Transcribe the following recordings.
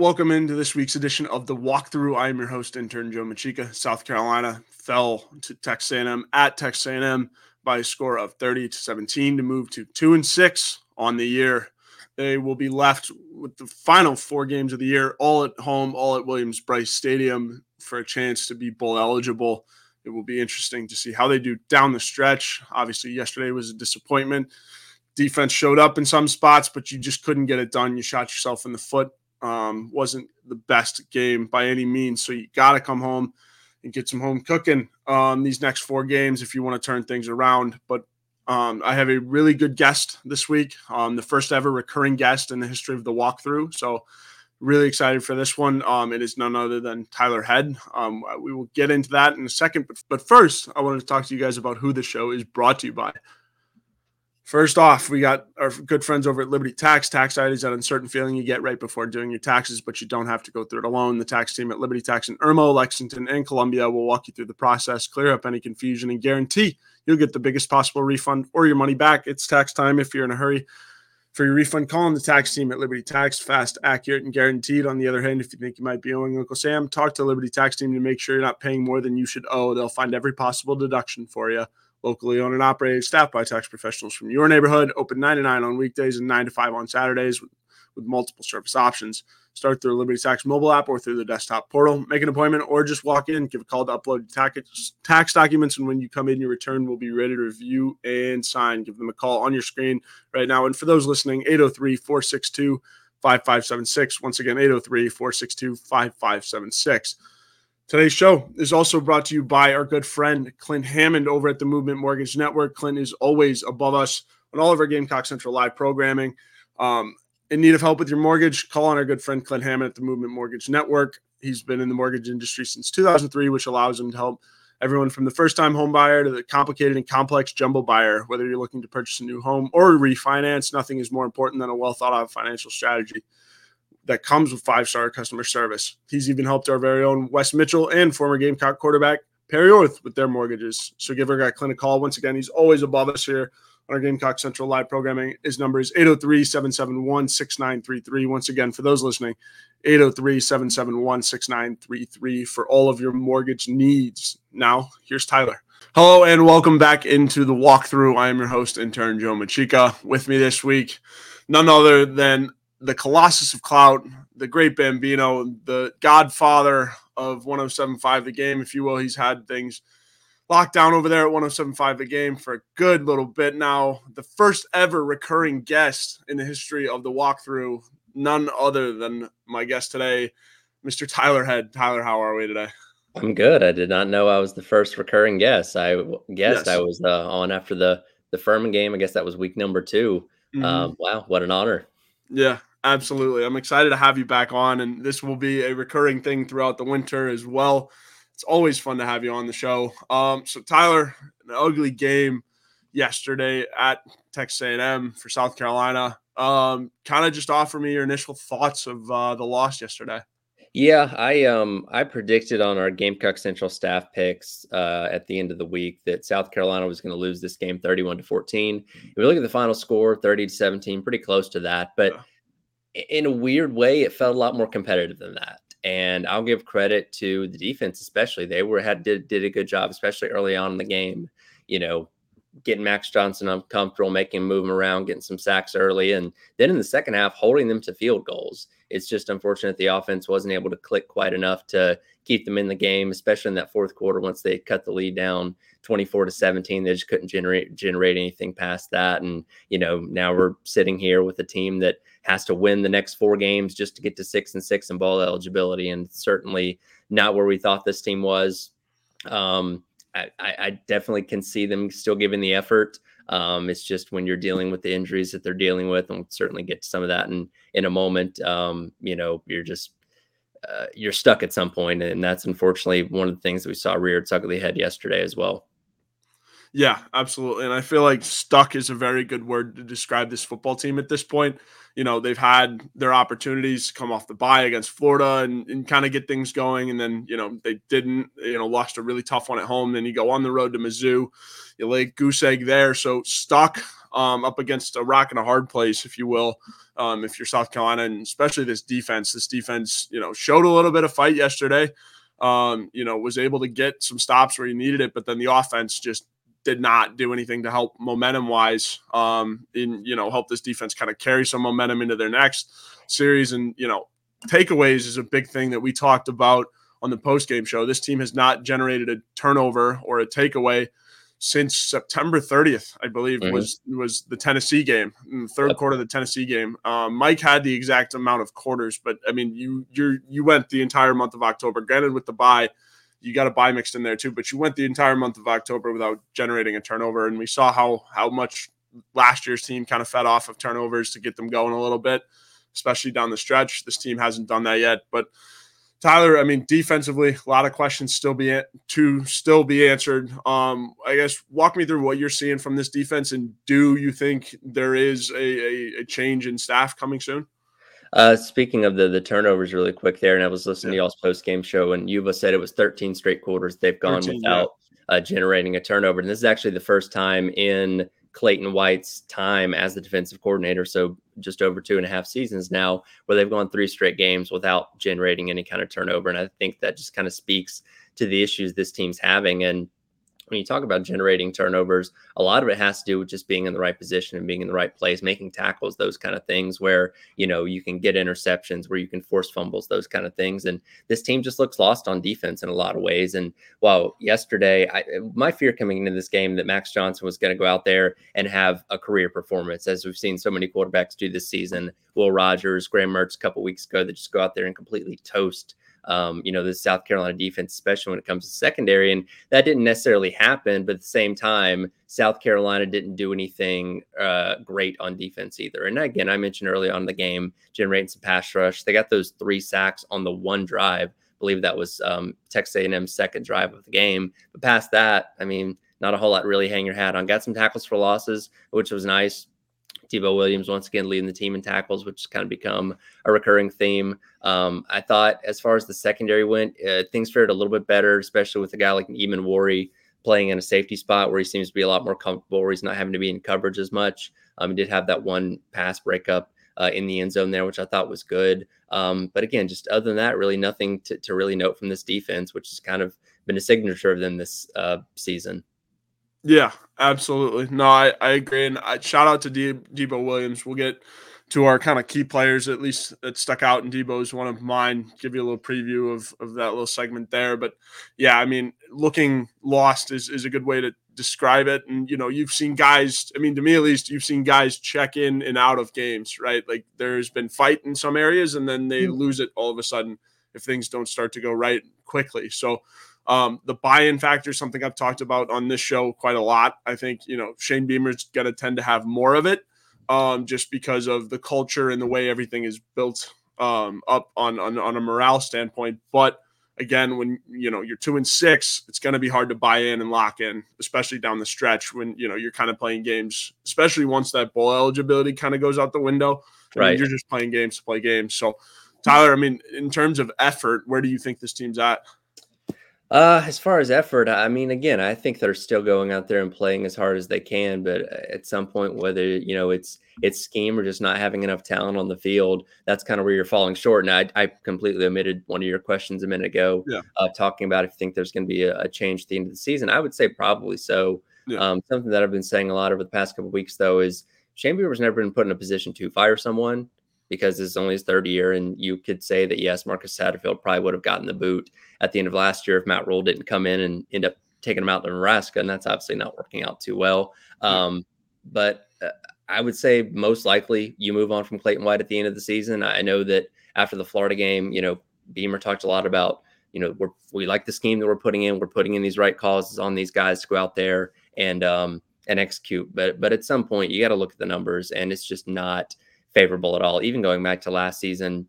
Welcome into this week's edition of the Walkthrough. I am your host, intern Joe Macheca. South Carolina fell to Texas A&M at Texas A&M by a score of 30 to 17 to move to two and six on the year. They will be left with the final four games of the year, all at home, all at Williams-Brice Stadium, for a chance to be bowl eligible. It will be interesting to see how they do down the stretch. Obviously, yesterday was a disappointment. Defense showed up in some spots, but you just couldn't get it done. You shot yourself in the foot um, wasn't the best game by any means. So you got to come home and get some home cooking um, these next four games if you want to turn things around. But um, I have a really good guest this week, um, the first ever recurring guest in the history of the walkthrough. So really excited for this one. Um, it is none other than Tyler Head. Um, we will get into that in a second. But, but first, I wanted to talk to you guys about who the show is brought to you by. First off, we got our good friends over at Liberty Tax. Tax ID is that uncertain feeling you get right before doing your taxes, but you don't have to go through it alone. The tax team at Liberty Tax in Irmo, Lexington, and Columbia will walk you through the process, clear up any confusion, and guarantee you'll get the biggest possible refund or your money back. It's tax time if you're in a hurry. For your refund, call on the tax team at Liberty Tax. Fast, accurate, and guaranteed. On the other hand, if you think you might be owing Uncle Sam, talk to Liberty Tax team to make sure you're not paying more than you should owe. They'll find every possible deduction for you locally owned and operated, staffed by tax professionals from your neighborhood, open 9 to 9 on weekdays and 9 to 5 on Saturdays with, with multiple service options. Start through Liberty Tax mobile app or through the desktop portal. Make an appointment or just walk in, give a call to upload tax, tax documents. And when you come in, your return will be ready to review and sign. Give them a call on your screen right now. And for those listening, 803 462 5576. Once again, 803 462 5576. Today's show is also brought to you by our good friend Clint Hammond over at the Movement Mortgage Network. Clint is always above us on all of our Gamecock Central live programming. Um, in need of help with your mortgage, call on our good friend Clint Hammond at the Movement Mortgage Network. He's been in the mortgage industry since 2003, which allows him to help everyone from the first time home buyer to the complicated and complex jumbo buyer. Whether you're looking to purchase a new home or refinance, nothing is more important than a well thought out financial strategy that comes with five star customer service. He's even helped our very own Wes Mitchell and former Gamecock quarterback Perry Orth with their mortgages. So give our guy Clint a call. Once again, he's always above us here on our Gamecock Central live programming. His number is 803 771 6933. Once again, for those listening, 803 771 6933 for all of your mortgage needs. Now, here's Tyler. Hello and welcome back into the walkthrough. I am your host, intern Joe Macheca. With me this week, none other than the Colossus of Clout, the great Bambino, the godfather of 1075 the game, if you will. He's had things locked down over there at 1075 the game for a good little bit now. The first ever recurring guest in the history of the walkthrough, none other than my guest today, Mr. Tyler Head. Tyler, how are we today? I'm good. I did not know I was the first recurring guest. I guessed yes. I was uh, on after the the Furman game. I guess that was week number 2 mm-hmm. um, wow, what an honor! Yeah, Absolutely. I'm excited to have you back on, and this will be a recurring thing throughout the winter as well. It's always fun to have you on the show. Um, so Tyler, an ugly game yesterday at Texas A&M for South Carolina. Um, kind of just offer me your initial thoughts of uh, the loss yesterday. Yeah, I um I predicted on our Gamecock Central staff picks uh, at the end of the week that South Carolina was going to lose this game 31 to 14. If we look at the final score, 30 to 17, pretty close to that. But yeah in a weird way, it felt a lot more competitive than that. And I'll give credit to the defense, especially. They were had did did a good job, especially early on in the game. You know, getting Max Johnson uncomfortable, making him move him around, getting some sacks early, and then in the second half, holding them to field goals. It's just unfortunate the offense wasn't able to click quite enough to keep them in the game, especially in that fourth quarter once they cut the lead down 24 to 17. They just couldn't generate generate anything past that. And, you know, now we're sitting here with a team that has to win the next four games just to get to six and six and bowl eligibility. And certainly not where we thought this team was. Um, I, I definitely can see them still giving the effort. Um, it's just when you're dealing with the injuries that they're dealing with, and we'll certainly get to some of that in in a moment. Um, you know, you're just uh, you're stuck at some point, and that's unfortunately one of the things that we saw rear its ugly head yesterday as well. Yeah, absolutely. And I feel like stuck is a very good word to describe this football team at this point. You know, they've had their opportunities to come off the bye against Florida and, and kind of get things going. And then, you know, they didn't, you know, lost a really tough one at home. Then you go on the road to Mizzou, you lay goose egg there. So stuck um, up against a rock and a hard place, if you will, um, if you're South Carolina, and especially this defense. This defense, you know, showed a little bit of fight yesterday. Um, you know, was able to get some stops where you needed it, but then the offense just did not do anything to help momentum wise um in you know help this defense kind of carry some momentum into their next series and you know takeaways is a big thing that we talked about on the post game show this team has not generated a turnover or a takeaway since September 30th, I believe mm-hmm. was was the Tennessee game, the third yep. quarter of the Tennessee game. Um, Mike had the exact amount of quarters, but I mean, you you you went the entire month of October. Granted, with the bye, you got a bye mixed in there too, but you went the entire month of October without generating a turnover. And we saw how how much last year's team kind of fed off of turnovers to get them going a little bit, especially down the stretch. This team hasn't done that yet. But Tyler, I mean, defensively, a lot of questions still be to still be answered. Um, I guess walk me through what you're seeing from this defense, and do you think there is a, a, a change in staff coming soon? Uh, speaking of the the turnovers, really quick there, and I was listening yeah. to y'all's post game show, and Yuba said it was 13 straight quarters they've gone 13, without yeah. uh, generating a turnover, and this is actually the first time in Clayton White's time as the defensive coordinator, so just over two and a half seasons now, where they've gone three straight games without generating any kind of turnover, and I think that just kind of speaks to the issues this team's having, and when you talk about generating turnovers, a lot of it has to do with just being in the right position and being in the right place, making tackles, those kind of things where, you know, you can get interceptions, where you can force fumbles, those kind of things. And this team just looks lost on defense in a lot of ways. And while yesterday, I, my fear coming into this game that Max Johnson was going to go out there and have a career performance, as we've seen so many quarterbacks do this season. Will Rogers, Graham Mertz a couple weeks ago that just go out there and completely toast um, you know, the South Carolina defense, especially when it comes to secondary. And that didn't necessarily happen, but at the same time, South Carolina didn't do anything uh, great on defense either. And again, I mentioned early on the game, generating some pass rush. They got those three sacks on the one drive. I believe that was um, Texas A&M's second drive of the game. But past that, I mean, not a whole lot really hang your hat on. Got some tackles for losses, which was nice. Debo Williams once again leading the team in tackles, which has kind of become a recurring theme. Um, I thought as far as the secondary went, uh, things fared a little bit better, especially with a guy like Emmanwori playing in a safety spot where he seems to be a lot more comfortable, where he's not having to be in coverage as much. Um, he did have that one pass breakup uh, in the end zone there, which I thought was good. Um, but again, just other than that, really nothing to, to, really note from this defense, which has kind of been a signature of them this uh, season. Yeah, absolutely. No, I, I agree. And I, shout out to De- Debo Williams. We'll get to our kind of key players, at least that stuck out. And Debo is one of mine. Give you a little preview of, of that little segment there. But yeah, I mean, looking lost is, is a good way to describe it. And, you know, you've seen guys, I mean, to me at least, you've seen guys check in and out of games, right? Like there's been fight in some areas and then they mm-hmm. lose it all of a sudden if things don't start to go right quickly. So, um, the buy-in factor is something I've talked about on this show quite a lot. I think you know Shane Beamer's going to tend to have more of it, um, just because of the culture and the way everything is built um, up on, on on a morale standpoint. But again, when you know you're two and six, it's going to be hard to buy in and lock in, especially down the stretch when you know you're kind of playing games, especially once that bowl eligibility kind of goes out the window. Right, you're just playing games to play games. So, Tyler, I mean, in terms of effort, where do you think this team's at? Uh, as far as effort, I mean, again, I think they're still going out there and playing as hard as they can. But uh, at some point, whether you know it's it's scheme or just not having enough talent on the field, that's kind of where you're falling short. And I, I completely omitted one of your questions a minute ago, yeah. uh, talking about if you think there's going to be a, a, change at the end of the season. I would say probably so. Yeah. Um, something that I've been saying a lot over the past couple weeks, though, is Shane Beamer's never been put in a position to fire someone because it's only his third year. And you could say that, yes, Marcus Satterfield probably would have gotten the boot at the end of last year if Matt Rhule didn't come in and end up taking him out to Nebraska. And that's obviously not working out too well. Um, but uh, I would say most likely you move on from Clayton White at the end of the season. I know that after the Florida game, you know, Beamer talked a lot about you know, we're, we like the scheme that we're putting in. We're putting in these right calls on these guys to go out there and, um, and execute. But, but at some point you got to look at the numbers and it's just not favorable at all. Even going back to last season,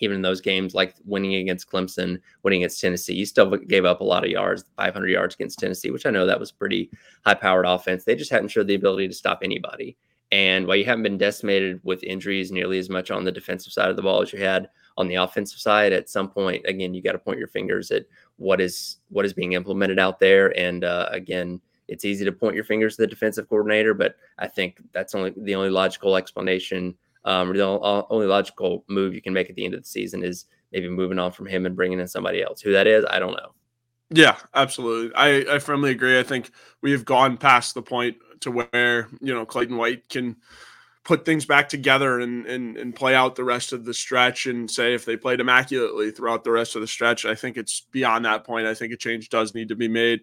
even in those games like winning against Clemson, winning against Tennessee, you still gave up a lot of yards, 500 yards against Tennessee, which I know that was pretty high powered offense. They just hadn't showed the ability to stop anybody. And while you haven't been decimated with injuries nearly as much on the defensive side of the ball as you had on the offensive side, at some point, again, you got to point your fingers at what is what is being implemented out there. And uh, again, it's easy to point your fingers to the defensive coordinator, but I think that's only the only logical explanation. Um, the only logical move you can make at the end of the season is maybe moving on from him and bringing in somebody else. Who that is, I don't know. Yeah, absolutely. I, I firmly agree. I think we have gone past the point to where you know Clayton White can put things back together and, and and play out the rest of the stretch and say if they played immaculately throughout the rest of the stretch. I think it's beyond that point. I think a change does need to be made.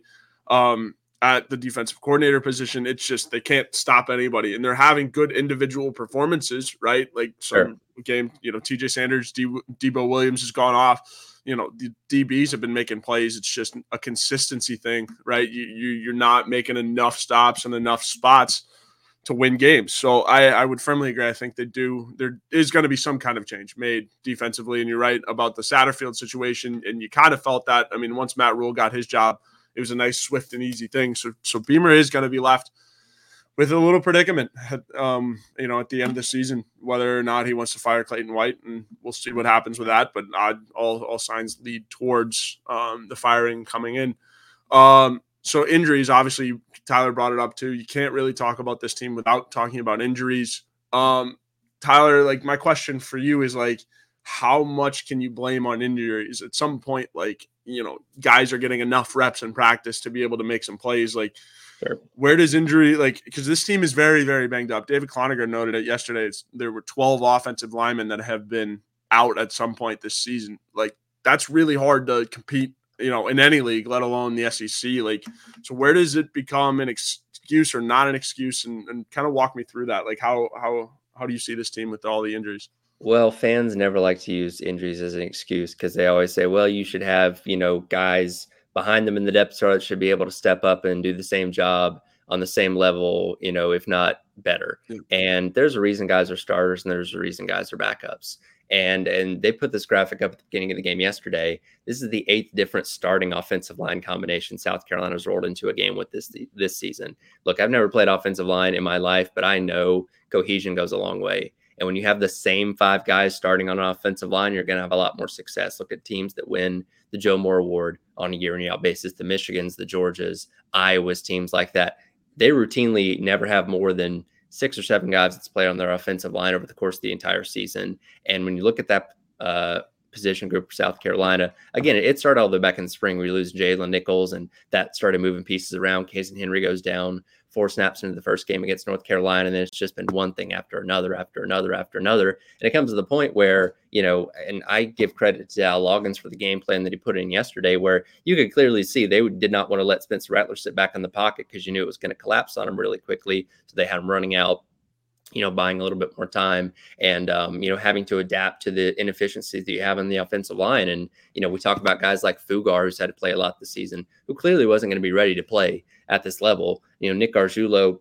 Um, at the defensive coordinator position, it's just they can't stop anybody, and they're having good individual performances, right? Like some sure. game, you know, T.J. Sanders, D- Debo Williams has gone off you know the DBs have been making plays. It's just a consistency thing, right? You, you you're not making enough stops and enough spots to win games. So I, I would firmly agree. I think they do. There is going to be some kind of change made defensively, and you're right about the Satterfield situation. And you kind of felt that. I mean, once Matt Rhule got his job, it was a nice, swift, and easy thing. So so Beamer is going to be left with a little predicament, um, you know, at the end of the season, whether or not he wants to fire Clayton White, and we'll see what happens with that. But all all signs lead towards um, the firing coming in. Um, so injuries, obviously, Tyler brought it up too. You can't really talk about this team without talking about injuries. Um, Tyler, like my question for you is like, how much can you blame on injuries? At some point, like you know, guys are getting enough reps in practice to be able to make some plays. Like Sure. Where does injury like because this team is very very banged up. David Cloninger noted it yesterday. It's, there were 12 offensive linemen that have been out at some point this season. Like that's really hard to compete, you know, in any league, let alone the SEC. Like, so where does it become an excuse or not an excuse? And, and kind of walk me through that. Like how how how do you see this team with all the injuries? Well, fans never like to use injuries as an excuse because they always say, well, you should have, you know, guys behind them in the depth chart should be able to step up and do the same job on the same level, you know, if not better. Yeah. And there's a reason guys are starters and there's a reason guys are backups. And and they put this graphic up at the beginning of the game yesterday. This is the eighth different starting offensive line combination South Carolina's rolled into a game with this this season. Look, I've never played offensive line in my life, but I know cohesion goes a long way. And when you have the same five guys starting on an offensive line, you're going to have a lot more success. Look at teams that win the Joe Moore Award on a year in year out basis, the Michigans, the Georgias, Iowa's, teams like that. They routinely never have more than six or seven guys that's played on their offensive line over the course of the entire season. And when you look at that uh, position group for South Carolina, again, it started all the way back in the spring. We lose Jalen Nichols, and that started moving pieces around. Cason Henry goes down four snaps into the first game against North Carolina, and then it's just been one thing after another, after another, after another. And it comes to the point where, you know, and I give credit to Al Loggins for the game plan that he put in yesterday, where you could clearly see they did not want to let Spencer Rattler sit back in the pocket because you knew it was going to collapse on him really quickly. So they had him running out you know, buying a little bit more time and, um, you know, having to adapt to the inefficiencies that you have on the offensive line. And, you know, we talk about guys like Fugar, who's had to play a lot this season, who clearly wasn't going to be ready to play at this level. You know, Nick Gargiulo,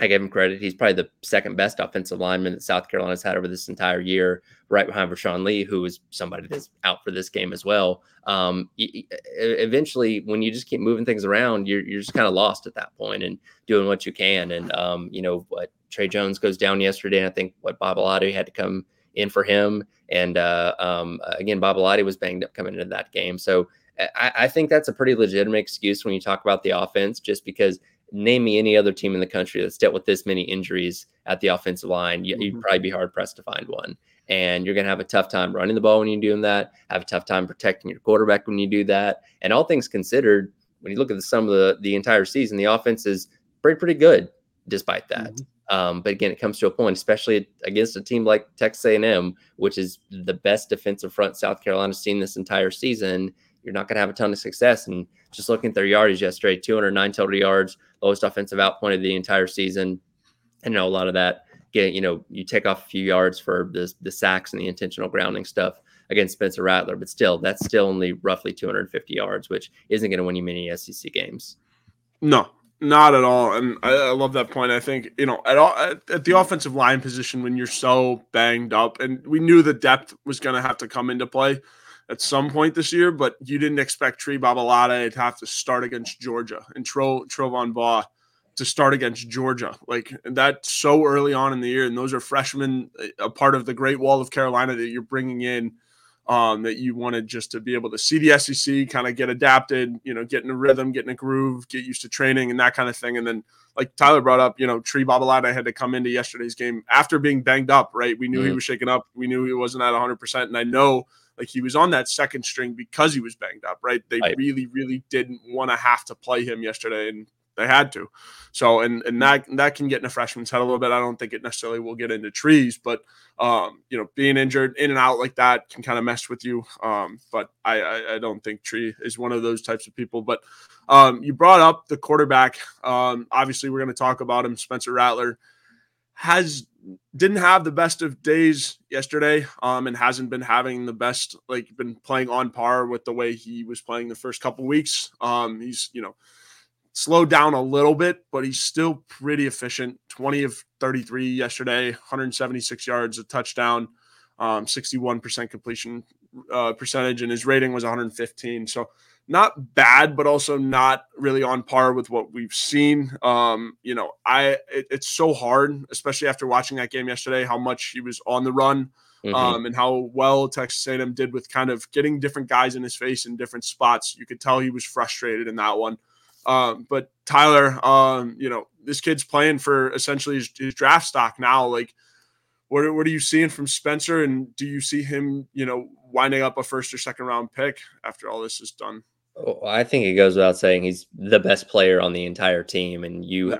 I give him credit. He's probably the second best offensive lineman that South Carolina's had over this entire year, right behind Vershon Lee, who is somebody that's out for this game as well. Um, eventually, when you just keep moving things around, you're, you're just kind of lost at that point and doing what you can. And, um, you know, what Trey Jones goes down yesterday, and I think what Bob Babalade had to come in for him. And uh, um, again, Babalade was banged up coming into that game. So I, I, think that's a pretty legitimate excuse when you talk about the offense, just because name me any other team in the country that's dealt with this many injuries at the offensive line. You, would mm-hmm. probably be hard pressed to find one. And you're going to have a tough time running the ball when you're doing that, have a tough time protecting your quarterback when you do that. And all things considered, when you look at the sum of the, the entire season, the offense is pretty, pretty good despite that. Mm-hmm. Um, but again, it comes to a point, especially against a team like Texas A&M, which is the best defensive front South Carolina's seen this entire season. You're not going to have a ton of success. And just looking at their yardage yesterday, 209 total yards, lowest offensive outpoint of the entire season. And you know a lot of that, get you know, you take off a few yards for the the sacks and the intentional grounding stuff. against Spencer Rattler, but still, that's still only roughly 250 yards, which isn't going to win you many SEC games. No, not at all. And I, I, love that point. I think, you know, at all at, at, the offensive line position when you're so banged up, and we knew the depth was going to have to come into play at some point this year, but you didn't expect Tree Babalade to have to start against Georgia and Tro, Trovon Baugh to start against Georgia. Like that so early on in the year. And those are freshmen, a part of the Great Wall of Carolina that you're bringing in um, that you wanted just to be able to see the SEC, kind of get adapted, you know, get in a rhythm, get in a groove, get used to training and that kind of thing. And then, like Tyler brought up, you know, Tree Babalade had to come into yesterday's game after being banged up, right? We knew mm-hmm. he was shaken up. We knew he wasn't at 100%. And I know like he was on that second string because he was banged up, right? They right. really, really didn't want to have to play him yesterday. And they had to. So and and that that can get in a freshman's head a little bit. I don't think it necessarily will get into trees, but um, you know, being injured in and out like that can kind of mess with you. Um, but I, I, I don't think Tree is one of those types of people. But um, you brought up the quarterback. Um, obviously, we're going to talk about him. Spencer Rattler has didn't have the best of days yesterday um and hasn't been having the best like been playing on par with the way he was playing the first couple weeks um he's you know slowed down a little bit, but he's still pretty efficient. 20 of 33 yesterday, 176 yards, a touchdown, um, 61% completion uh, percentage, and his rating was 115. So not bad, but also not really on par with what we've seen. Um, you know, I it, it's so hard, especially after watching that game yesterday, how much he was on the run. Mm-hmm. Um, and how well Texas A&M did with kind of getting different guys in his face in different spots. You could tell he was frustrated in that one. Um, but Tyler, um, you know, this kid's playing for essentially his, his, draft stock now. Like, what, what are you seeing from Spencer? And do you see him, you know, winding up a first or second round pick after all this is done? Well, I think it goes without saying he's the best player on the entire team, and you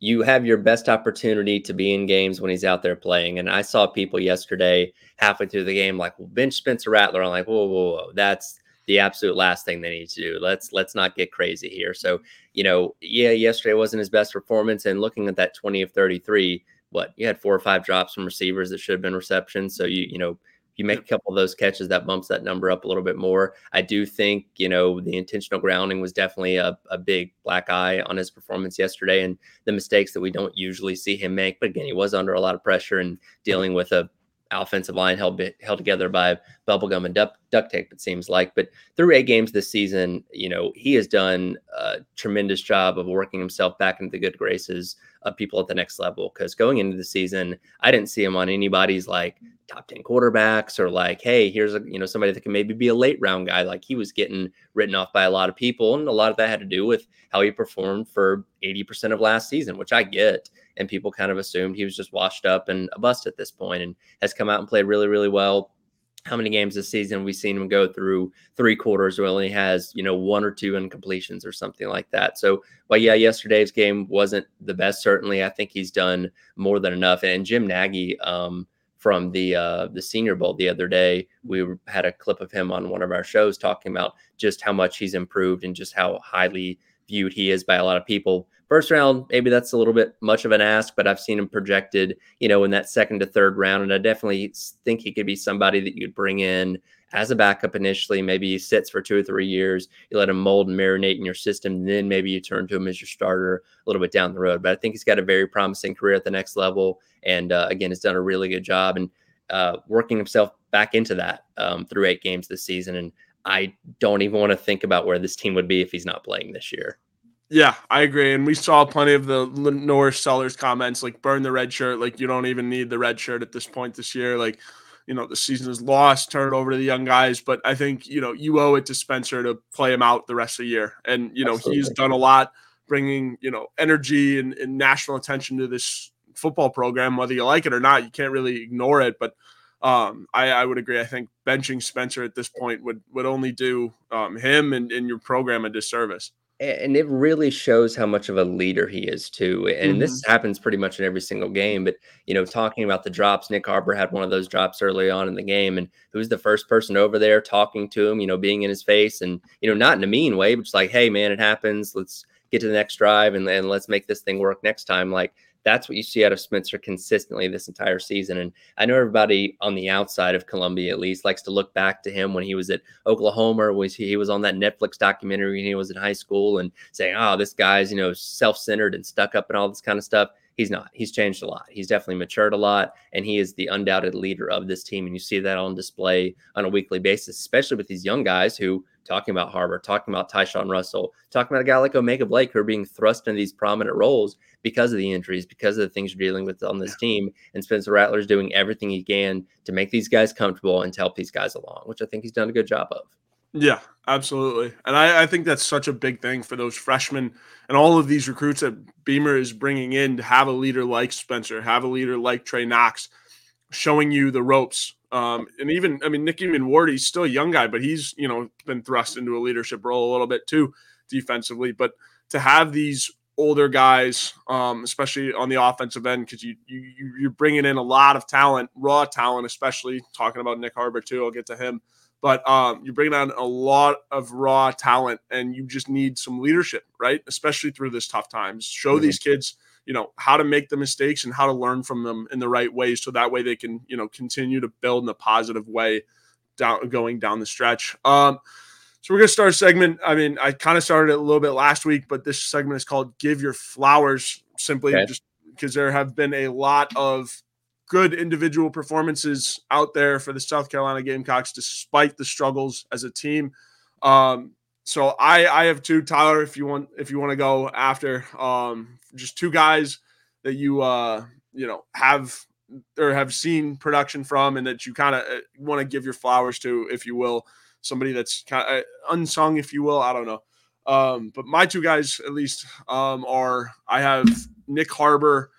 you have your best opportunity to be in games when he's out there playing. And I saw people yesterday halfway through the game like, "Well, bench Spencer Rattler." I'm like, "Whoa, whoa, whoa! That's the absolute last thing they need to do. Let's let's not get crazy here. So, you know, yeah, yesterday wasn't his best performance. And looking at that 20 of 33, what you had four or five drops from receivers that should have been receptions. So you, you know, you make a couple of those catches, that bumps that number up a little bit more. I do think, you know, the intentional grounding was definitely a, a big black eye on his performance yesterday and the mistakes that we don't usually see him make. But again, he was under a lot of pressure and dealing with a offensive line held held together by bubblegum and duct, duct tape, it seems like. But through eight games this season, you know, he has done a tremendous job of working himself back into the good graces of people at the next level. Because going into the season, I didn't see him on anybody's like top 10 quarterbacks or like, hey, here's a you know somebody that can maybe be a late round guy. Like he was getting written off by a lot of people. And a lot of that had to do with how he performed for 80% of last season, which I get and people kind of assumed he was just washed up and a bust at this point and has come out and played really, really well. How many games this season we've seen him go through three quarters where he has, you know, one or two incompletions or something like that. So, but yeah, yesterday's game wasn't the best. Certainly, I think he's done more than enough. And Jim Nagy, um, from the uh, the Senior Bowl the other day. We had a clip of him on one of our shows talking about just how much he's improved and just how highly viewed he is by a lot of people. First round, maybe that's a little bit much of an ask, but I've seen him projected, you know, in that second to third round. And I definitely think he could be somebody that you'd bring in as a backup initially. Maybe he sits for two or three years. You let him mold and marinate in your system. Then maybe you turn to him as your starter a little bit down the road. But I think he's got a very promising career at the next level. And uh, again, has done a really good job and uh, working himself back into that um, through eight games this season. And I don't even want to think about where this team would be if he's not playing this year. Yeah, I agree. And we saw plenty of the Norris Sellers comments like burn the red shirt. Like you don't even need the red shirt at this point this year. Like, you know, the season is lost, turn it over to the young guys. But I think, you know, you owe it to Spencer to play him out the rest of the year. And, you know, Absolutely. he's done a lot bringing, you know, energy and, and national attention to this football program, whether you like it or not. You can't really ignore it. But um, I, I, would agree. I think benching Spencer at this point would would only do um, him and, and your program a disservice and it really shows how much of a leader he is too. And mm-hmm. this happens pretty much in every single game. But you know, talking about the drops, Nyck Harbor had one of those drops early on in the game, and who's the first person over there talking to him? You know, being in his face, and you know, not in a mean way, but just like, "Hey, man, it happens. Let's get to the next drive and, and let's make this thing work next time. Like that's what you see out of Spencer consistently this entire season. And I know everybody on the outside of Columbia, at least, likes to look back to him when he was at Oklahoma, when he was on that Netflix documentary when he was in high school, and saying, "Oh, this guy's you know self-centered and stuck up and all this kind of stuff." He's not. He's changed a lot. He's definitely matured a lot, and he is the undoubted leader of this team. And you see that on display on a weekly basis, especially with these young guys who talking about Harbor, talking about Tyshawn Russell, talking about a guy like O'Mega Blake who are being thrust into these prominent roles because of the injuries, because of the things you're dealing with on this yeah. team. And Spencer Rattler's doing everything he can to make these guys comfortable and to help these guys along, which I think he's done a good job of. Yeah, absolutely. And I, I think that's such a big thing for those freshmen and all of these recruits that Beamer is bringing in to have a leader like Spencer, have a leader like Trey Knox, showing you the ropes um, and even, I mean, Nick Emmanwori, he's still a young guy, but he's, you know, been thrust into a leadership role a little bit too defensively. But to have these older guys, um, especially on the offensive end, because you, you you're bringing in a lot of talent, raw talent, especially talking about Nyck Harbor too. I'll get to him, but um, you're bringing on a lot of raw talent, and you just need some leadership, right? Especially through this tough times. Show mm-hmm. these kids you know how to make the mistakes and how to learn from them in the right way so that way they can you know continue to build in a positive way down going down the stretch. Um so we're going to start a segment. I mean i kind of started it a little bit last week but this segment is called give your flowers simply okay. just because there have been a lot of good individual performances out there for the south carolina gamecocks despite the struggles as a team. Um so I I have two Tyler if you want if you want to go after um just two guys that you uh you know have or have seen production from and that you kind of uh, want to give your flowers to if you will. Somebody that's kind of uh, unsung if you will I don't know. Um but my two guys at least um are I have Nyck Harbor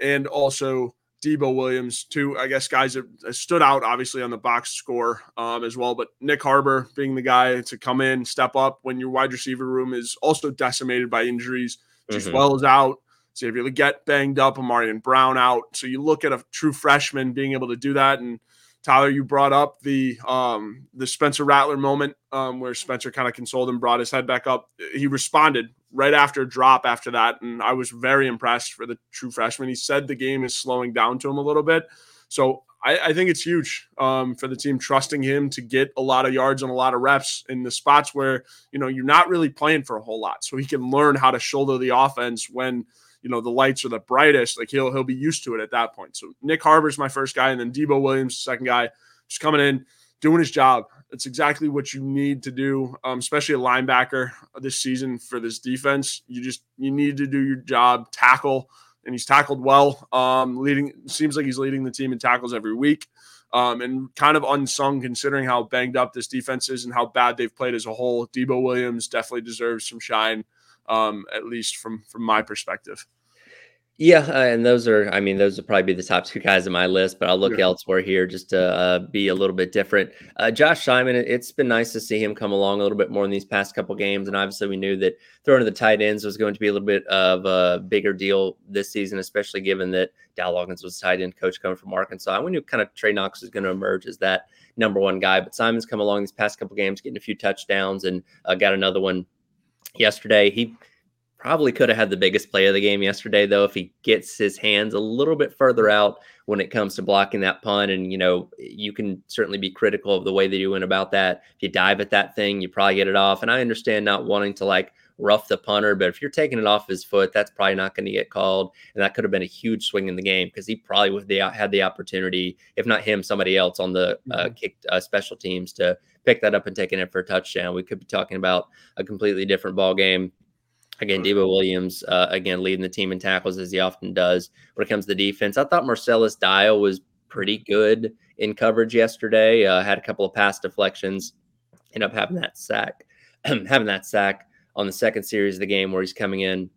and also Debo Williams, two, I guess, guys that stood out obviously on the box score um, as well. But Nyck Harbor being the guy to come in, step up when your wide receiver room is also decimated by injuries. mm well as out. Xavier Legette banged up, Ahmarean Brown out. So you look at a true freshman being able to do that. And Tyler, you brought up the um, the Spencer Rattler moment um, where Spencer kind of consoled him, brought his head back up. He responded right after drop after that, and I was very impressed for the true freshman. He said the game is slowing down to him a little bit, so I, I think it's huge um, for the team trusting him to get a lot of yards and a lot of reps in the spots where you know you're not really playing for a whole lot, so he can learn how to shoulder the offense when you know the lights are the brightest, like he'll he'll be used to it at that point. So Nyck Harbor's my first guy, and then Debo Williams, second guy, just coming in, doing his job. It's exactly what you need to do, um, especially a linebacker this season for this defense. You just you need to do your job, tackle, and he's tackled well. Um, leading seems like he's leading the team in tackles every week. Um, and kind of unsung considering how banged up this defense is and how bad they've played as a whole. Debo Williams definitely deserves some shine um, at least from from my perspective. Yeah, uh, and those are, I mean, those would probably be the top two guys on my list, but I'll look yeah. elsewhere here just to uh, be a little bit different. Uh, Josh Simon, it's been nice to see him come along a little bit more in these past couple games, and obviously we knew that throwing to the tight ends was going to be a little bit of a bigger deal this season, especially given that Dowell Loggins was tight end coach coming from Arkansas. And we knew kind of Trey Knox was going to emerge as that number one guy, but Simon's come along these past couple games, getting a few touchdowns, and uh, got another one yesterday. He Probably could have had the biggest play of the game yesterday, though, if he gets his hands a little bit further out when it comes to blocking that punt. And, you know, you can certainly be critical of the way that you went about that. If you dive at that thing, you probably get it off. And I understand not wanting to like rough the punter, but if you're taking it off his foot, that's probably not going to get called. And that could have been a huge swing in the game because he probably would have had the opportunity, if not him, somebody else on the uh, mm-hmm. kick uh, special teams to pick that up and taking it for a touchdown. We could be talking about a completely different ball game. Again, Debo Williams, uh, again, leading the team in tackles as he often does. When it comes to defense, I thought Marcellus Dial was pretty good in coverage yesterday. Uh, had a couple of pass deflections, ended up having that sack, having that sack on the second series of the game where he's coming in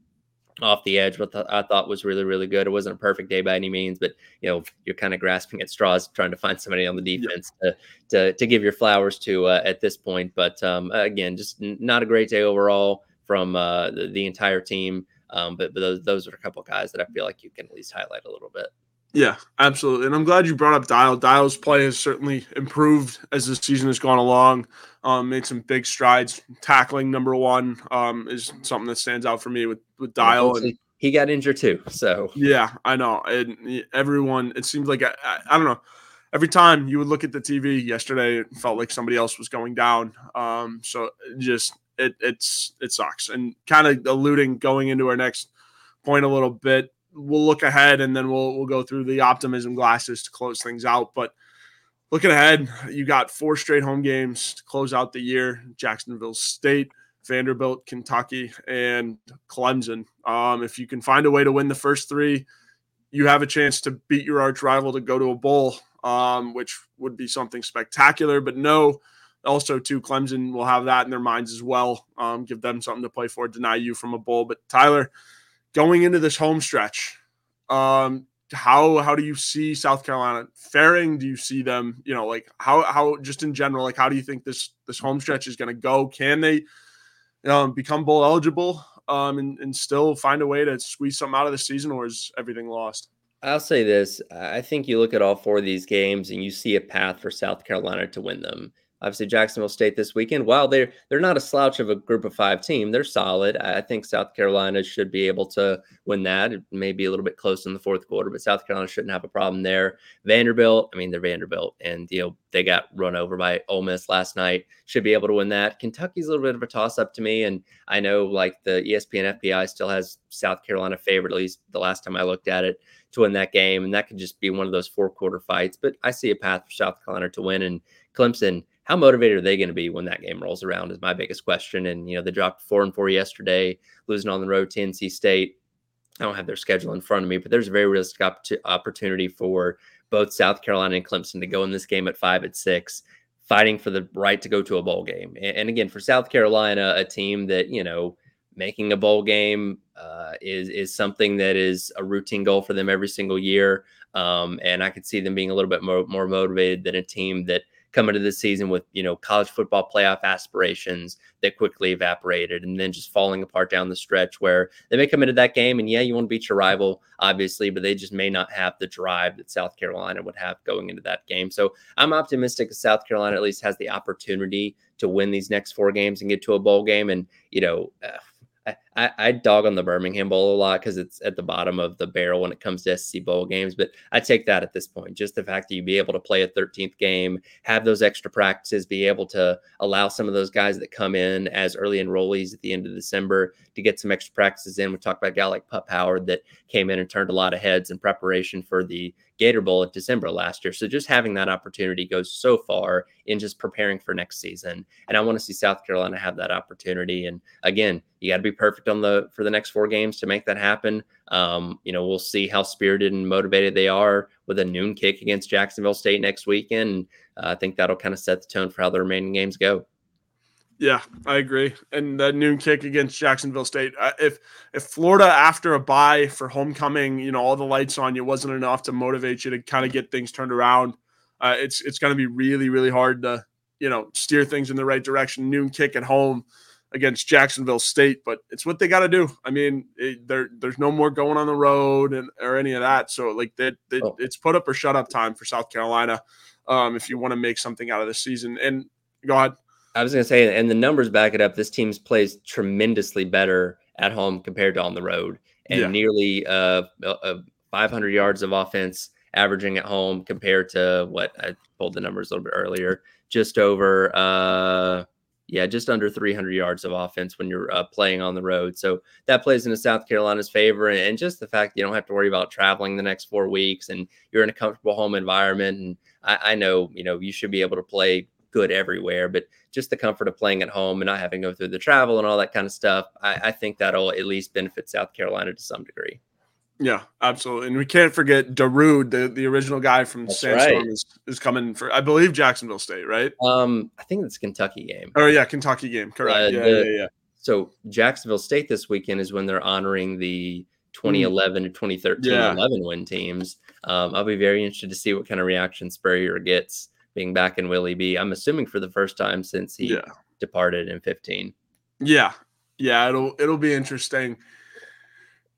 off the edge, what I thought was really, really good. It wasn't a perfect day by any means, but you know, you're kind of grasping at straws, trying to find somebody on the defense to, to, to give your flowers to uh, at this point. But um, again, just not a great day overall from uh, the, the, entire team. Um, but, but those, those are a couple guys that I feel like you can at least highlight a little bit. Yeah, absolutely. And I'm glad you brought up Dial. Dial's play has certainly improved as the season has gone along. Um, made some big strides. Tackling number one um, is something that stands out for me with with Dial. And, he got injured too. So yeah, I know. And everyone, it seems like I, I, I, don't know. Every time you would look at the TV yesterday, it felt like somebody else was going down. Um, so just it it's it sucks. And kind of alluding going into our next point a little bit we'll look ahead and then we'll we'll go through the optimism glasses to close things out. But looking ahead, you got four straight home games to close out the year: Jacksonville State, Vanderbilt, Kentucky, and Clemson. Um, if you can find a way to win the first three, you have a chance to beat your arch rival to go to a bowl, um, which would be something spectacular. But no, also too, Clemson will have that in their minds as well. Um, give them something to play for, deny you from a bowl. But Tyler going into this home stretch, um, how how do you see South Carolina faring? Do you see them, you know, like how how just in general, like how do you think this this home stretch is going to go? Can they um, become bowl eligible um, and, and still find a way to squeeze something out of the season, or is everything lost? I'll say this: I think you look at all four of these games and you see a path for South Carolina to win them obviously Jacksonville State this weekend. While they're they're not a slouch of a group of five team, they're solid. I think South Carolina should be able to win that. It may be a little bit close in the fourth quarter, but South Carolina shouldn't have a problem there. Vanderbilt, I mean, they're Vanderbilt, and you know they got run over by Ole Miss last night. Should be able to win that. Kentucky's a little bit of a toss up to me, and I know like the ESPN FPI still has South Carolina favored. At least the last time I looked at it to win that game, and that could just be one of those four quarter fights. But I see a path for South Carolina to win, and Clemson how motivated are they going to be when that game rolls around is my biggest question. And, you know, they dropped four and four yesterday, losing on the road to NC State. I don't have their schedule in front of me, but there's a very realistic opportunity for both South Carolina and Clemson to go in this game at five at six, fighting for the right to go to a bowl game. And, again, for South Carolina, a team that, you know, making a bowl game uh, is is something that is a routine goal for them every single year. Um, and I could see them being a little bit more, more motivated than a team that coming to the season with you know college football playoff aspirations that quickly evaporated and then just falling apart down the stretch where they may come into that game and yeah you want to beat your rival obviously but they just may not have the drive that south carolina would have going into that game. So i'm optimistic south carolina at least has the opportunity to win these next four games and get to a bowl game and you know uh, I, I dog on the Birmingham Bowl a lot because it's at the bottom of the barrel when it comes to SEC Bowl games. But I take that at this point. Just the fact that you be able to play a 13th game, have those extra practices, be able to allow some of those guys that come in as early enrollees at the end of December to get some extra practices in. We talked about a guy like Pup Howard that came in and turned a lot of heads in preparation for the Gator Bowl at December last year. So just having that opportunity goes so far in just preparing for next season. And I want to see South Carolina have that opportunity. And again, you got to be perfect on the for the next four games to make that happen. Um, you know, we'll see how spirited and motivated they are with a noon kick against Jacksonville State next weekend. Uh, I think that'll kind of set the tone for how the remaining games go. Yeah, I agree. And that noon kick against Jacksonville State. Uh, if if Florida after a bye for homecoming, you know, all the lights on you wasn't enough to motivate you to kind of get things turned around, uh, it's it's going to be really really hard to you know steer things in the right direction. Noon kick at home against Jacksonville State, but it's what they got to do. I mean, it, there there's no more going on the road and or any of that. So like that, oh. it's put up or shut up time for South Carolina um, if you want to make something out of the season. And go ahead. I was going to say, and the numbers back it up. This team's plays tremendously better at home compared to on the road, and yeah. nearly uh, uh, 500 yards of offense averaging at home compared to what I pulled the numbers a little bit earlier, just over, uh, yeah, just under 300 yards of offense when you're uh, playing on the road. So that plays into South Carolina's favor, and just the fact you don't have to worry about traveling the next four weeks, and you're in a comfortable home environment. And I, I know, you know, you should be able to play good everywhere, but just the comfort of playing at home and not having to go through the travel and all that kind of stuff, I, I think that'll at least benefit South Carolina to some degree. Yeah, absolutely. And we can't forget Darude, the, the original guy from That's Sandstorm, right. is, is coming for, I believe, Jacksonville State, right? Um, I think it's Kentucky game. Oh, yeah, Kentucky game. Correct. Uh, yeah, the, yeah, yeah. So Jacksonville State this weekend is when they're honoring the 2011 mm. to 2013 yeah. 11 win teams. Um, I'll be very interested to see what kind of reaction Spurrier gets being back in Willie B. I'm assuming for the first time since he yeah. departed in 15. Yeah. Yeah, it'll it'll be interesting.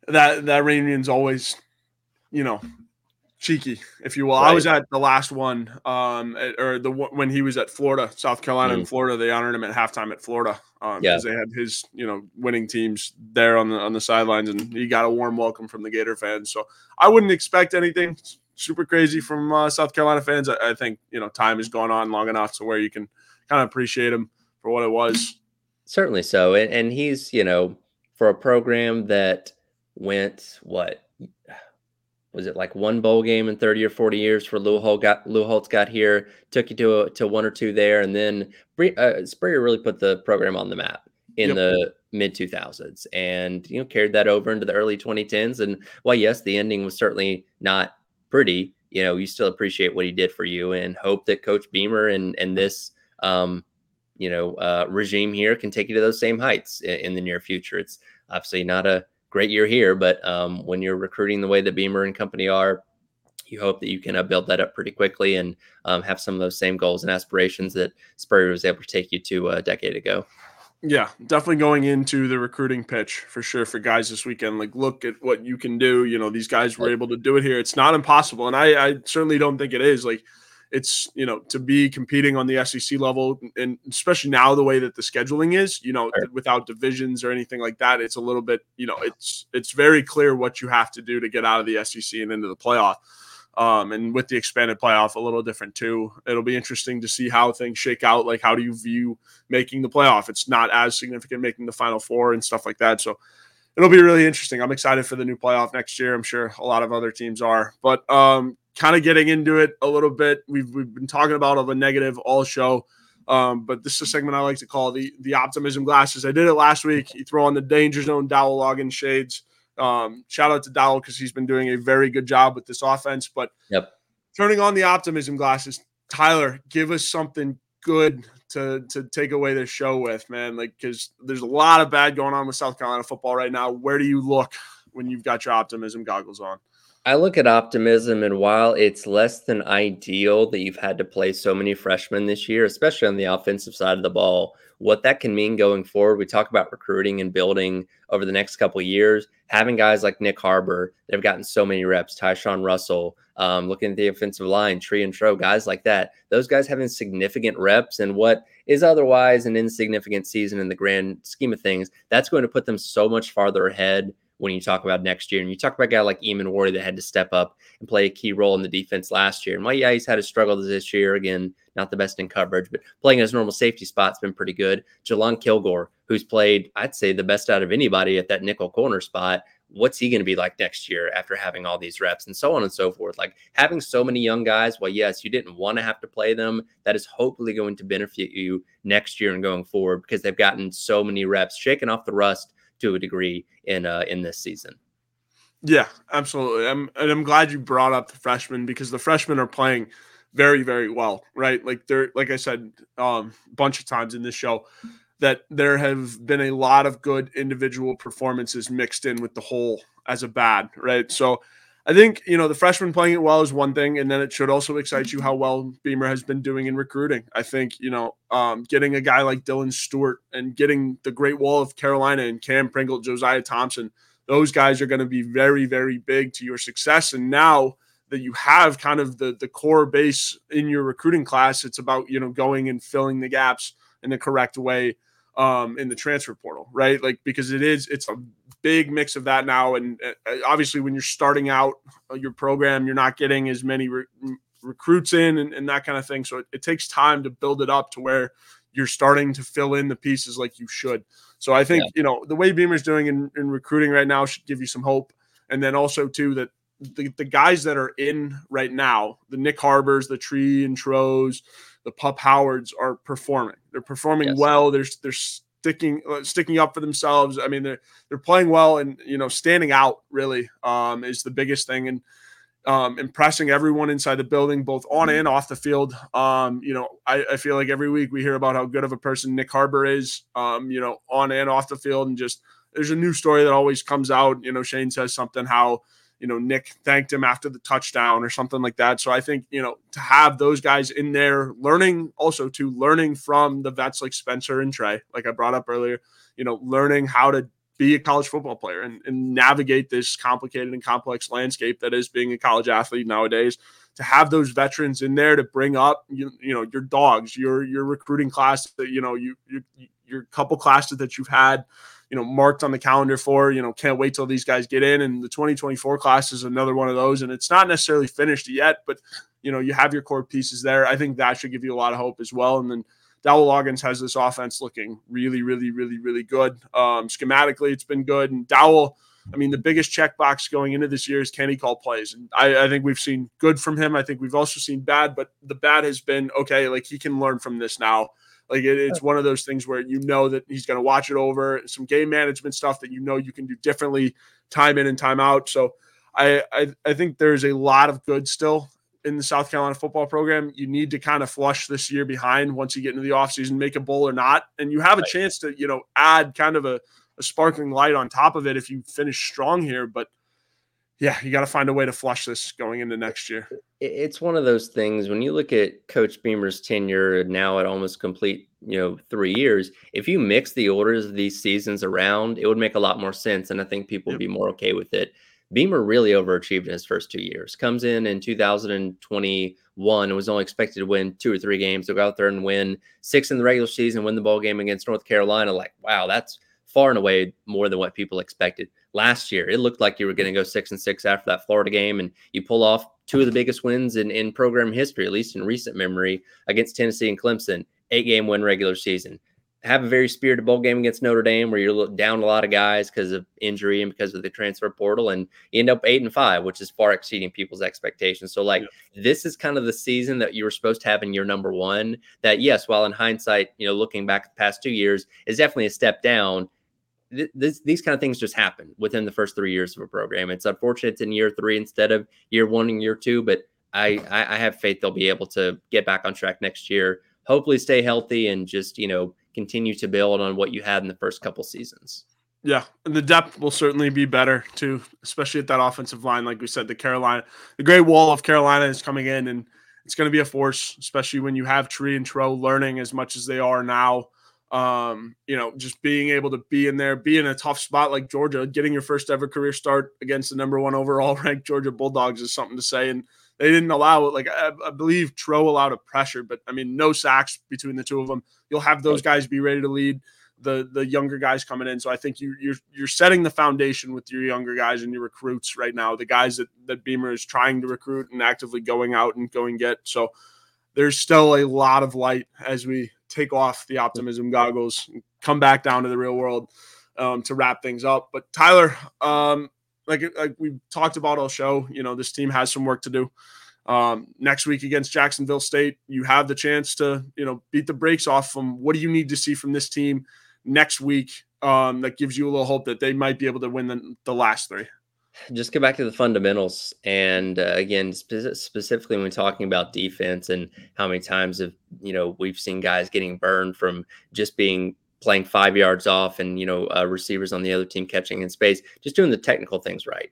That that reunion's always, you know, cheeky, if you will. Right. I was at the last one, um, at, or the when he was at Florida, South Carolina, mm. and Florida. They honored him at halftime at Florida because um, yeah. they had his you know winning teams there on the on the sidelines, and he got a warm welcome from the Gator fans. So I wouldn't expect anything super crazy from uh, South Carolina fans. I, I, think you know time has gone on long enough to where you can kind of appreciate him for what it was. Certainly so, and, and he's you know for a program that went what was it like one bowl game in 30 or 40 years for Lou Holtz got Lou Holtz got here, took you to a, to one or two there, and then uh, Spurrier really put the program on the map in yep. the mid 2000s, and you know carried that over into the early 2010s. And while yes, the ending was certainly not pretty, you know, you still appreciate what he did for you, and hope that Coach Beamer and and this um, you know uh, regime here can take you to those same heights in, in the near future. It's obviously not a great year here. But um, when you're recruiting the way that Beamer and company are, you hope that you can uh, build that up pretty quickly and um, have some of those same goals and aspirations that Spurrier was able to take you to a decade ago. Yeah, definitely going into the recruiting pitch for sure for guys this weekend. Like, look at what you can do. You know, these guys were able to do it here. It's not impossible, and I, I certainly don't think it is. Like, it's you know to be competing on the SEC level, and especially now the way that the scheduling is, you know, without divisions or anything like that, it's a little bit you know it's it's very clear what you have to do to get out of the SEC and into the playoff. Um, and with the expanded playoff, a little different too. It'll be interesting to see how things shake out. Like, how do you view making the playoff? It's not as significant making the final four and stuff like that. So it'll be really interesting. I'm excited for the new playoff next year. I'm sure a lot of other teams are. But um, kind of getting into it a little bit. We've, we've been talking about the negative all show. Um, but this is a segment I like to call the the optimism glasses. I did it last week. You throw on the danger zone Dowell Loggins shades. Um, shout out to Dowell because he's been doing a very good job with this offense. But yep. turning on the optimism glasses, Tyler, give us something good to to take away this show with, man. Like because there's a lot of bad going on with South Carolina football right now. Where do you look when you've got your optimism goggles on? I look at optimism, and while it's less than ideal that you've had to play so many freshmen this year, especially on the offensive side of the ball, what that can mean going forward, we talk about recruiting and building over the next couple years. Having guys like Nyck Harbor that have gotten so many reps, Tyshawn Russell, um, looking at the offensive line, Tree and Tro, guys like that. Those guys having significant reps and what is otherwise an insignificant season in the grand scheme of things, that's going to put them so much farther ahead when you talk about next year. And you talk about a guy like Emmanwori that had to step up and play a key role in the defense last year. And while, yeah, he's had a struggle this year, again, not the best in coverage, but playing his normal safety spot's been pretty good. Jalon Kilgore, who's played, I'd say, the best out of anybody at that nickel corner spot. What's he going to be like next year after having all these reps and so on and so forth? Like having so many young guys, well, yes, you didn't want to have to play them. That is hopefully going to benefit you next year and going forward because they've gotten so many reps, shaking off the rust to a degree in uh, in this season. Yeah, absolutely. I'm and I'm glad you brought up the freshmen because the freshmen are playing very very well, right? Like they're like I said um, a bunch of times in this show that there have been a lot of good individual performances mixed in with the whole as a bad, right? So I think you know the freshman playing it well is one thing, and then it should also excite you how well Beamer has been doing in recruiting. I think you know um, getting a guy like Dylan Stewart and getting the Great Wall of Carolina and Cam Pringle, Josiah Thompson, those guys are going to be very very big to your success. And now that you have kind of the the core base in your recruiting class, it's about you know going and filling the gaps in the correct way um, in the transfer portal, right? Like because it is it's a big mix of that now, and uh, obviously when you're starting out uh, your program, you're not getting as many re- recruits in and, and, that kind of thing. So it, it, takes time to build it up to where you're starting to fill in the pieces like you should. So I think yeah. you know the way Beamer's doing in, in recruiting right now should give you some hope, and then also too that the, the guys that are in right now, the Nyck Harbors, the Tree and Tros, the Pup Howards are performing. They're performing yes. well. They're they're sticking uh, sticking up for themselves. I mean, they're they're playing well and you know standing out really um, is the biggest thing and um, impressing everyone inside the building, both on and off the field. Um, you know, I, I, feel like every week we hear about how good of a person Nyck Harbor is. Um, you know, on and off the field, and just there's a new story that always comes out. You know, Shane says something how you know, Nyck thanked him after the touchdown or something like that. So I think, you know, to have those guys in there learning also to learning from the vets like Spencer and Trey, like I brought up earlier, you know, learning how to be a college football player and, and navigate this complicated and complex landscape that is being a college athlete nowadays to have those veterans in there to bring up you, you know your dogs your your recruiting class that you know you your, your couple classes that you've had you know marked on the calendar for you know can't wait till these guys get in and the 2024 class is another one of those and it's not necessarily finished yet but you know you have your core pieces there i think that should give you a lot of hope as well and then Dowell Loggins has this offense looking really, really, really, really good. Um, schematically, it's been good. And Dowell, I mean, the biggest checkbox going into this year is can he call plays? And I, I, think we've seen good from him. I think we've also seen bad, but the bad has been okay, like he can learn from this now. Like it, it's one of those things where you know that he's going to watch it over, some game management stuff that you know you can do differently, time in and time out. So I, I, I think there's a lot of good still in the South Carolina football program. You need to kind of flush this year behind once you get into the offseason, make a bowl or not. And you have a chance to, you know, add kind of a, a sparkling light on top of it if you finish strong here. But yeah, you got to find a way to flush this going into next year. It's one of those things when you look at Coach Beamer's tenure now at almost complete, you know, three years. If you mix the orders of these seasons around, it would make a lot more sense, and I think people yep. would be more okay with it. Beamer really overachieved in his first two years. Comes in in 2021 and was only expected to win two or three games. To go out there and win six in the regular season, win the ball game against North Carolina. Like, wow, that's far and away more than what people expected. Last year, it looked like you were going to go six and six after that Florida game, and you pull off two of the biggest wins in, in program history, at least in recent memory, against Tennessee and Clemson. Eight game win regular season have a very spirited bowl game against Notre Dame where you're down a lot of guys because of injury and because of the transfer portal, and you end up eight and five, which is far exceeding people's expectations. So, like, yeah. this is kind of the season that you were supposed to have in your number one. That, yes, while in hindsight, you know, looking back the past two years, is definitely a step down. This, these kind of things just happen within the first three years of a program. It's unfortunate it's in year three instead of year one and year two, but I, I have faith they'll be able to get back on track next year. Hopefully, stay healthy and just you know continue to build on what you had in the first couple seasons. Yeah, and the depth will certainly be better too, especially at that offensive line. Like we said, the Carolina, the Great Wall of Carolina is coming in, and it's going to be a force, especially when you have Tree and Tro learning as much as they are now. Um, you know, just being able to be in there, be in a tough spot like Georgia, getting your first ever career start against the number one overall ranked Georgia Bulldogs is something to say. And they didn't allow it. Like I, I, believe Tro allowed a pressure, but I mean, no sacks between the two of them. You'll have those guys be ready to lead the the younger guys coming in. So I think you you're you're setting the foundation with your younger guys and your recruits right now. The guys that that Beamer is trying to recruit and actively going out and going get. So there's still a lot of light as we take off the optimism goggles, come back down to the real world um, to wrap things up. But Tyler, um, like like we talked about all show, you know, this team has some work to do. Um, next week against Jacksonville State, you have the chance to, you know, beat the brakes off them. What do you need to see from this team next week um, that gives you a little hope that they might be able to win the, the last three? Just go back to the fundamentals, and uh, again, spe- specifically when talking about defense and how many times have you know we've seen guys getting burned from just being playing five yards off and you know uh, receivers on the other team catching in space, just doing the technical things right.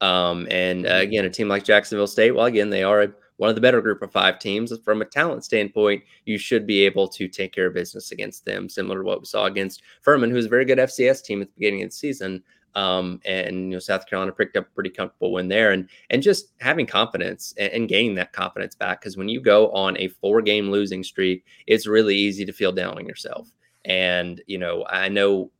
Um, and uh, mm-hmm. again, a team like Jacksonville State, well, again, they are a, one of the better group of five teams. From a talent standpoint, you should be able to take care of business against them, similar to what we saw against Furman, who's a very good FCS team at the beginning of the season. Um, and you know, South Carolina picked up a pretty comfortable win there, and and just having confidence and, and gaining that confidence back because when you go on a four game losing streak, it's really easy to feel down on yourself. And, you know, I know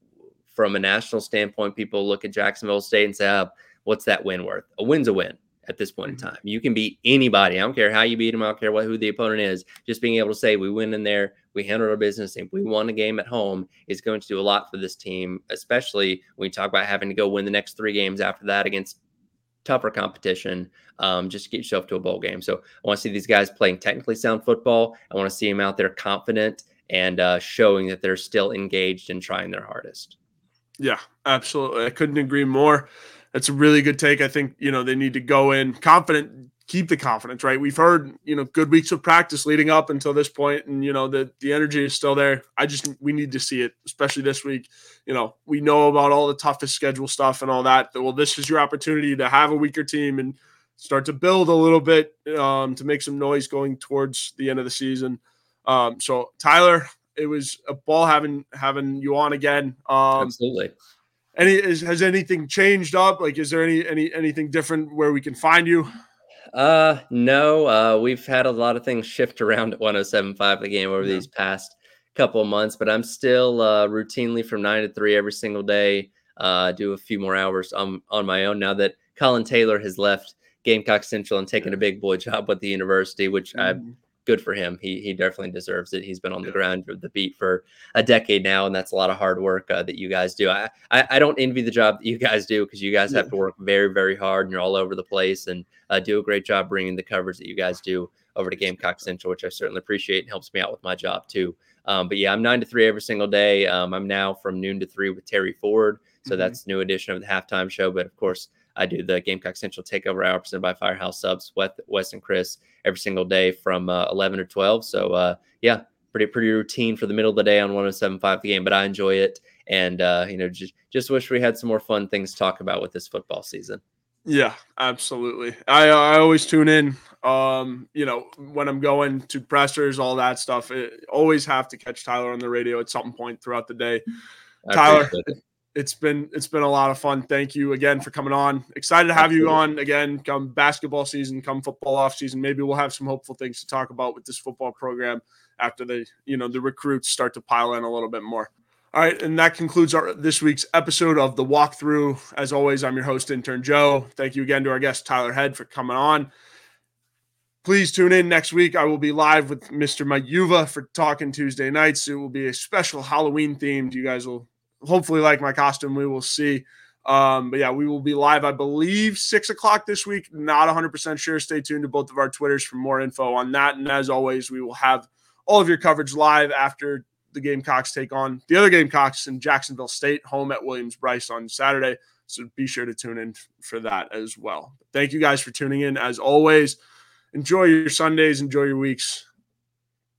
from a national standpoint, people look at Jacksonville State and say, oh, what's that win worth? A win's a win at this point mm-hmm. in time. You can beat anybody. I don't care how you beat them. I don't care what who the opponent is. Just being able to say we win in there, we handled our business, and we won a game at home is going to do a lot for this team, especially when you talk about having to go win the next three games after that against tougher competition. Um, just get yourself to a bowl game. So I want to see these guys playing technically sound football. I want to see them out there confident and uh, showing that they're still engaged and trying their hardest. Yeah, absolutely. I couldn't agree more. That's a really good take. I think, you know, they need to go in confident, keep the confidence, right? We've heard, you know, good weeks of practice leading up until this point, and you know, the the energy is still there. I just we need to see it, especially this week. You know, we know about all the toughest schedule stuff and all that. Well, this is your opportunity to have a weaker team and start to build a little bit um, to make some noise going towards the end of the season. Um, so Tyler, it was a ball having having you on again. Um, Absolutely. Any is, has anything changed up? Like, is there any any anything different where we can find you? Uh, no. Uh, we've had a lot of things shift around at 107.5 the game over yeah. these past couple of months, but I'm still uh, routinely from nine to three every single day. Uh, do a few more hours on on my own now that Colin Taylor has left Gamecock Central and taken yeah. a big boy job with the university, which mm-hmm. I'm good for him. He he definitely deserves it. He's been on the ground of the beat for a decade now, and that's a lot of hard work uh, that you guys do. I, I, I don't envy the job that you guys do because you guys have to work very very hard and you're all over the place and uh, do a great job bringing the coverage that you guys do over to Gamecock Central, which I certainly appreciate and helps me out with my job too. Um, but yeah, I'm nine to three every single day. Um, I'm now from noon to three with Terry Ford, so mm-hmm. that's new edition of the halftime show. But of course. I do the Gamecock Central Takeover Hour presented by Firehouse Subs, with Wes and Chris every single day from uh, 11 to 12. So uh, yeah, pretty pretty routine for the middle of the day on 107.5 the game, but I enjoy it, and uh, you know just just wish we had some more fun things to talk about with this football season. Yeah, absolutely. I I always tune in. Um, you know, when I'm going to pressers, all that stuff. It, always have to catch Tyler on the radio at some point throughout the day. I Tyler, it's been it's been a lot of fun. Thank you again for coming on. Excited to have Absolutely. you on again. Come basketball season, come football off season. Maybe we'll have some hopeful things to talk about with this football program after the you know the recruits start to pile in a little bit more. All right, and that concludes our this week's episode of the walkthrough. As always, I'm your host, intern Joe. Thank you again to our guest Tyler Head for coming on. Please tune in next week. I will be live with Mr. Mayuva for Talking Tuesday nights. It will be a special Halloween themed. You guys will hopefully like my costume. We will see. Um, but yeah, we will be live, I believe, six o'clock this week. Not 100% sure. Stay tuned to both of our Twitters for more info on that. And as always, we will have all of your coverage live after the Gamecocks take on the other Gamecocks in Jacksonville State, home at Williams-Brice on Saturday. So be sure to tune in for that as well. Thank you guys for tuning in. As always, enjoy your Sundays, enjoy your weeks.